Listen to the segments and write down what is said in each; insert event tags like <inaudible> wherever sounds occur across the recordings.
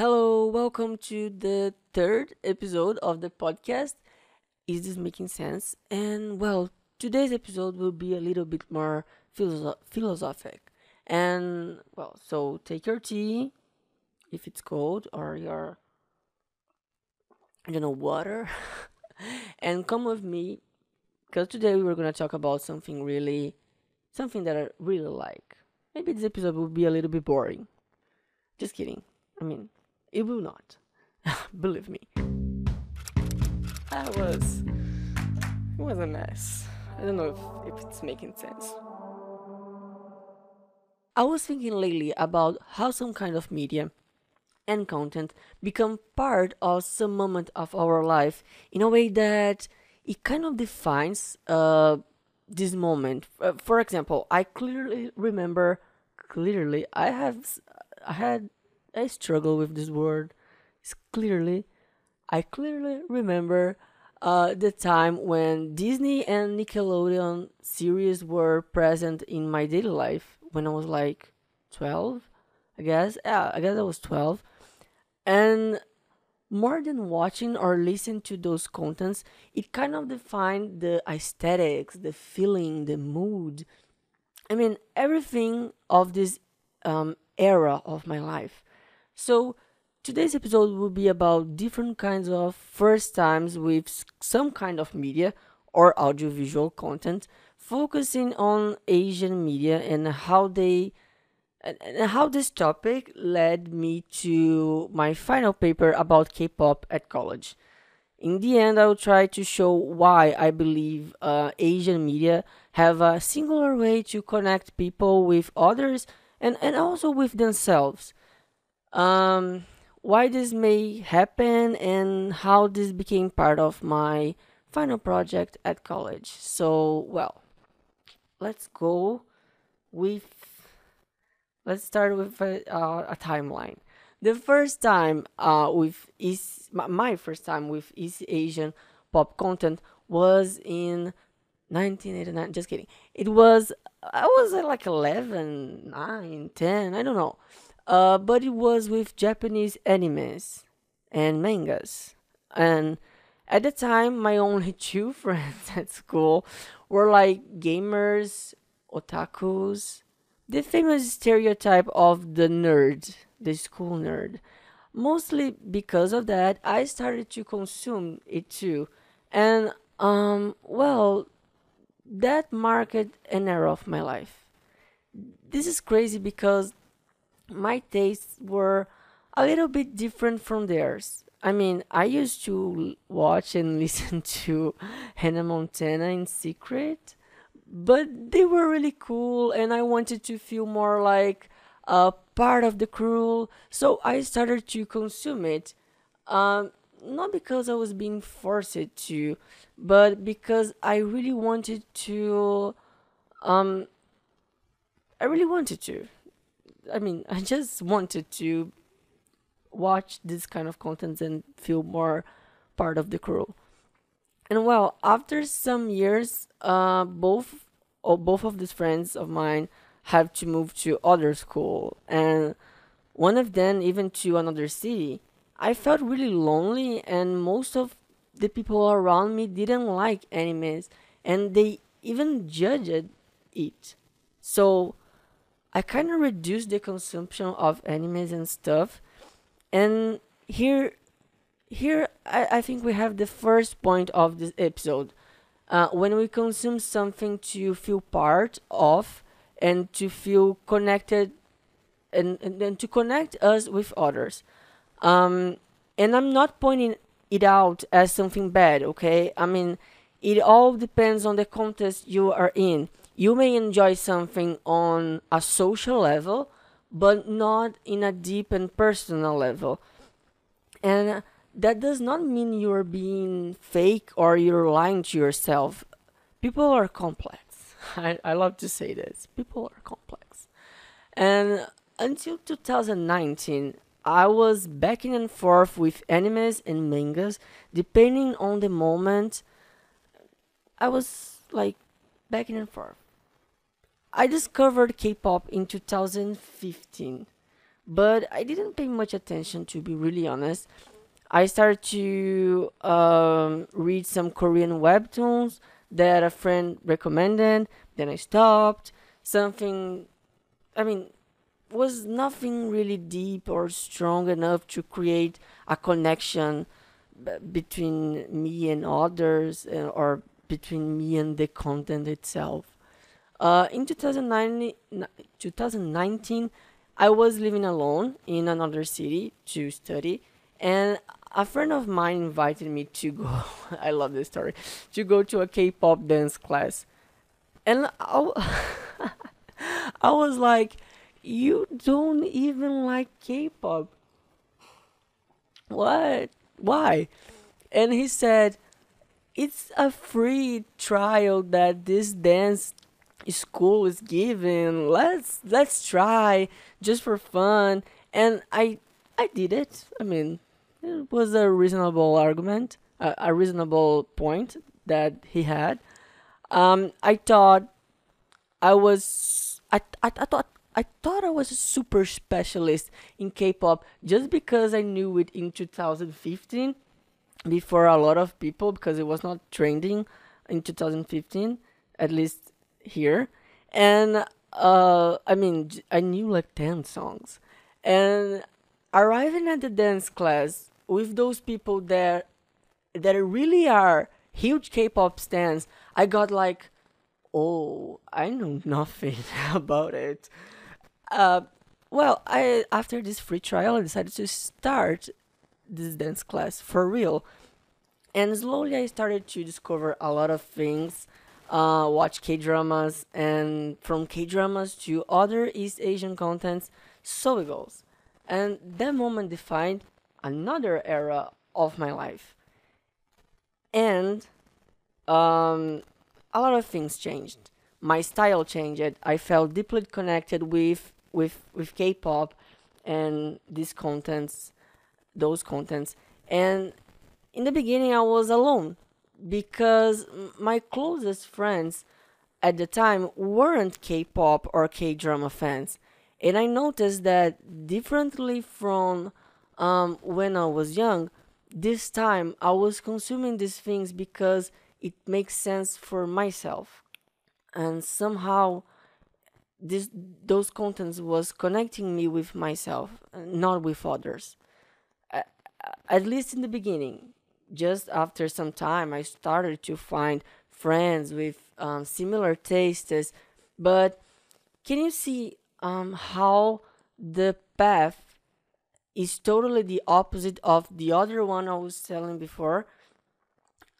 Hello, welcome to the third episode of the podcast. Is this making sense? And well, today's episode will be a little bit more philosoph- philosophic. And well, so take your tea if it's cold or your I don't know water <laughs> and come with me because today we're going to talk about something really something that I really like. Maybe this episode will be a little bit boring. Just kidding. I mean, it will not. <laughs> Believe me. I was. It was a mess. I don't know if, if it's making sense. I was thinking lately about how some kind of media and content become part of some moment of our life in a way that it kind of defines uh, this moment. Uh, for example, I clearly remember clearly I have I had I struggle with this word. It's clearly, I clearly remember uh, the time when Disney and Nickelodeon series were present in my daily life when I was like 12, I guess. Yeah, I guess I was 12. And more than watching or listening to those contents, it kind of defined the aesthetics, the feeling, the mood. I mean, everything of this um, era of my life. So, today's episode will be about different kinds of first times with some kind of media or audiovisual content, focusing on Asian media and how they and how this topic led me to my final paper about K-pop at college. In the end, I will try to show why I believe uh, Asian media have a singular way to connect people with others and, and also with themselves um, why this may happen and how this became part of my final project at college. So, well, let's go with let's start with a, uh, a timeline. The first time uh, with East, my first time with East Asian pop content was in 1989. Just kidding. It was I was uh, like 11, 9, 10, I don't know uh, but it was with Japanese animes and mangas. And at the time, my only <laughs> two friends at school were like gamers, otakus, the famous stereotype of the nerd, the school nerd. Mostly because of that, I started to consume it too. And, um, well, that marked an era of my life. This is crazy because my tastes were a little bit different from theirs. I mean, I used to watch and <laughs> listen to Hannah Montana in secret, but they were really cool, and I wanted to feel more like a part of the crew, so I started to consume it. Um, not because I was being forced to, but because I really wanted to. Um, I really wanted to. I mean, <laughs> I just wanted to watch this kind of content and feel more part of the crew. And well, after some years, uh, both or both of these friends of mine have to move to other school, and one of them even to another city. I felt really lonely, and most of the people around me didn't like animes, and they even judged it. So I kind of reduced the consumption of animes and stuff. And here, here I, I think we have the first point of this episode. Uh, when we consume something to feel part of and to feel connected and, and, and to connect us with others. Um, and I'm not pointing it out as something bad, okay? I mean, it all depends on the context you are in you may enjoy something on a social level, but not in a deep and personal level. And that does not mean you're being fake or you're lying to yourself. People are complex. <laughs> I, I love to say this. People are complex. And until 2019, I was backing and forth with animes and mangas, depending on the moment. I was like backing and forth. I discovered K-pop in 2015, but I didn't pay much attention to be really honest. I started to um, read some Korean webtoons that a friend recommended. Then I stopped. Something, I mean, was nothing really deep or strong enough to create a connection b- between me and others uh, or between me and the content itself. Uh, in 2009, 2019, I was living alone in another city to study, and a friend of mine invited me to go. <laughs> I love this story to go to a K-pop dance class, and I, <laughs> I was like, "You don't even like K-pop? What? Why?" And he said, "It's a free trial that this dance school is giving. Let's let's try just for fun." And I I did it. I mean, it was a reasonable argument, a, a reasonable point that he had. Um, I thought I was I, I, I thought I thought I was a super specialist in K-pop just because I knew it in 2015 before a lot of people because it was not trending in 2015 at least here and uh I mean I knew like 10 songs and arriving at the dance class with those people that that really are huge K-pop stans, I got like, oh, I know <laughs> nothing <laughs> about it. Uh, well, I after this free trial, I decided to start this dance class for real, and slowly I started to discover a lot of things. Uh, watch K dramas, and from K dramas to other East Asian contents, so it goes. And that moment defined another era of my life. And um, a lot of things changed. My style changed. I felt deeply connected with with with K-pop and these contents, those contents. And in the beginning, I was alone because my closest friends at the time weren't K-pop or K-drama fans. And I noticed that differently from um, when I was young, this time I was consuming these things because it makes sense for myself, and somehow this those contents was connecting me with myself, not with others. At least in the beginning, just after some time, I started to find friends with um, similar tastes. But can you see um, how the path is totally the opposite of the other one I was telling before.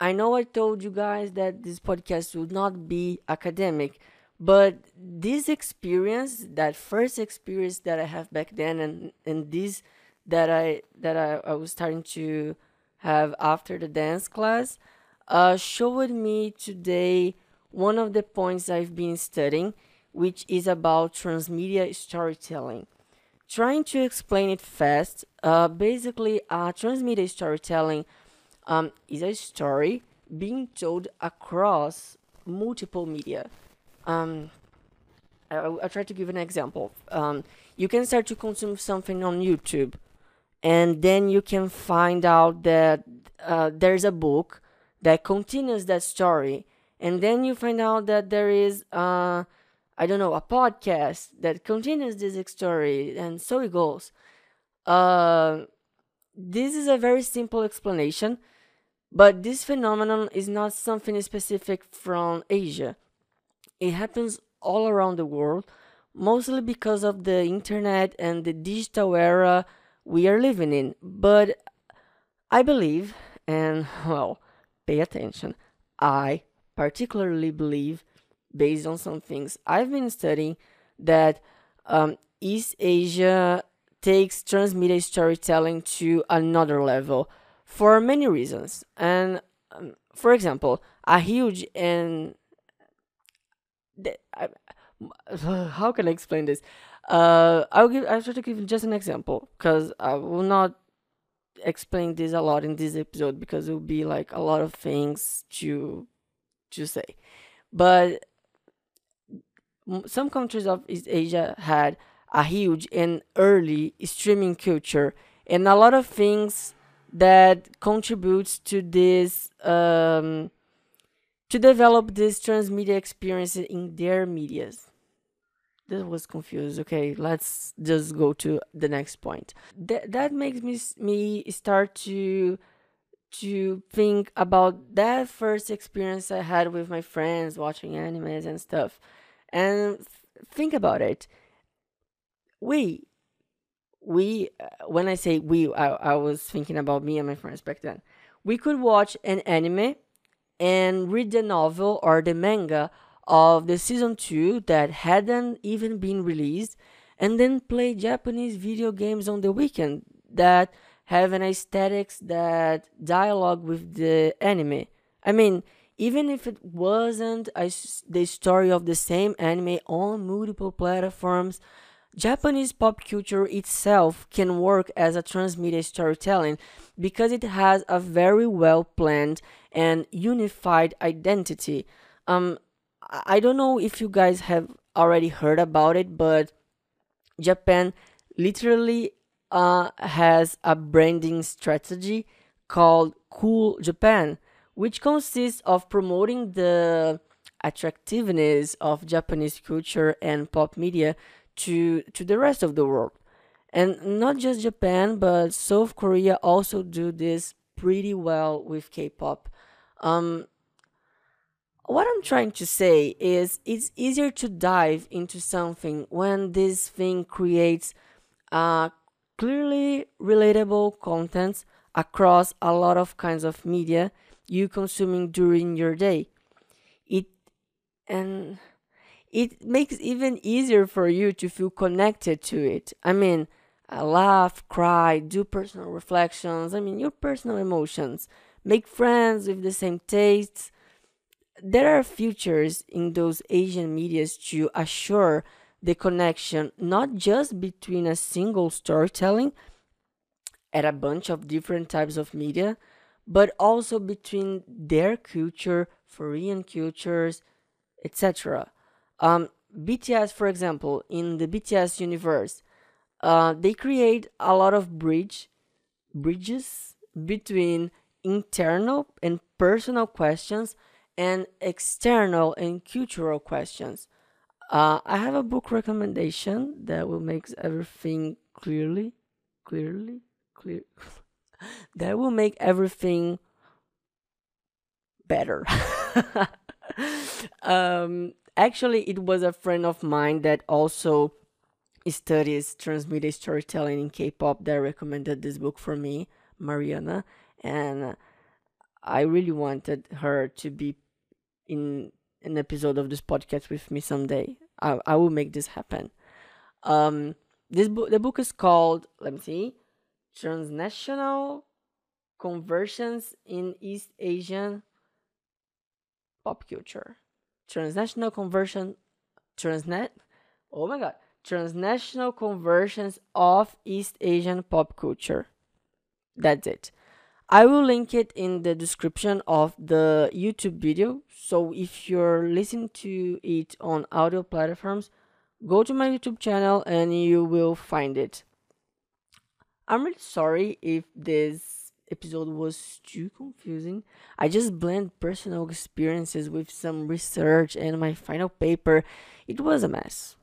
I know I told you guys that this podcast would not be academic, but this experience, that first experience that I have back then and, and this that I that I, I was starting to have after the dance class uh, showed me today one of the points I've been studying, which is about transmedia storytelling trying to explain it fast, uh, basically, uh, transmedia storytelling um, is a story being told across multiple media. Um, I, I'll try to give an example. Um, you can start to consume something on YouTube, and then you can find out that uh, there's a book that continues that story, and then you find out that there is uh, I don't know, a podcast that continues this story, and so it goes. Uh, this is a very simple explanation, but this phenomenon is not something specific from Asia. It happens all around the world, mostly because of the internet and the digital era we are living in. But I believe, and well, pay attention, I particularly believe based on some things I've been studying that um, East Asia takes transmedia storytelling to another level for many reasons. And um, for example, a huge and I, <sighs> how can I explain this? Uh, I'll give. I'll try to give just an example because I will not explain this a lot in this episode because it will be like a lot of things to to say. But some countries of East Asia had a huge and early streaming culture and a lot of things that contributes to this um, to develop this transmedia experience in their medias this was confused. Okay let's just go to the next point. That that makes me me start to to think about that first experience i had with my friends watching animes and stuff and think about it. We we uh, when i say we I, I was thinking about me and my friends back then. We could watch an anime and read the novel or the manga of the season 2 that hadn't even been released and then play Japanese video games on the weekend that have an aesthetics that dialogue with the anime. I mean, even if it wasn't a, the story of the same anime on multiple platforms, Japanese pop culture itself can work as a transmedia storytelling because it has a very well planned and unified identity. Um, I don't know if you guys have already heard about it, but Japan literally uh, has a branding strategy called Cool Japan, which consists of promoting the attractiveness of Japanese culture and pop media to to the rest of the world. And not just Japan, but South Korea also do this pretty well with K-pop. Um, what I'm trying to say is it's easier to dive into something when this thing creates uh, clearly relatable content across a lot of kinds of media you consuming during your day. It and it makes even easier for you to feel connected to it. I mean, laugh, cry, do personal reflections. I mean, your personal emotions. Make friends with the same tastes there are features in those Asian medias to assure the connection not just between a single storytelling at a bunch of different types of media, but also between their culture, foreign cultures, etc. Um, BTS, for example, in the BTS universe, uh, they create a lot of bridge bridges between internal and personal questions and external and cultural questions. Uh, I have a book recommendation that will make everything clearly, clearly, clear. <laughs> that will make everything better. <laughs> um, actually, it was a friend of mine that also studies transmedia storytelling in K-pop that recommended this book for me, Mariana, and I really wanted her to be in an episode of this podcast with me someday. I, I will make this happen. Um, this book, the book is called, let me see, Transnational Conversions in East Asian Pop Culture. Transnational conversion, transnet, oh my god, transnational conversions of East Asian pop culture. That's it. I will link it in the description of the YouTube video. So if you're listening to it on audio platforms, go to my YouTube channel and you will find it. I'm really sorry if this episode was too confusing. I just blend personal experiences with some research and my final paper. It was a mess.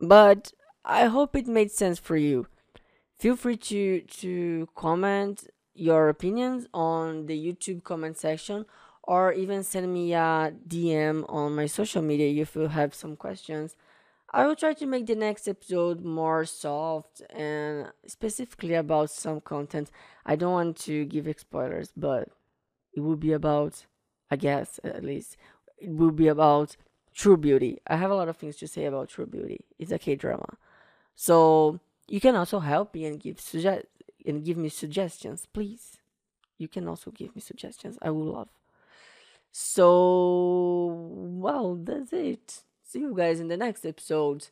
But I hope it made sense for you. Feel free to to comment your opinions on the YouTube comment section or even send me a DM on my social media if you have some questions. I will try to make the next episode more soft and specifically about some content. I don't want to give spoilers, but it will be about, I guess at least, it will be about True Beauty. I have a lot of things to say about True Beauty. It's a K drama. So you can also help me and give suggest and give me suggestions, please. You can also give me suggestions. I will love. So, well, that's it. See you guys in the next episode.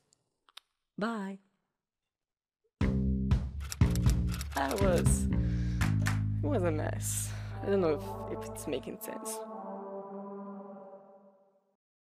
Bye. That was it was a mess. I don't know if, if it's making sense.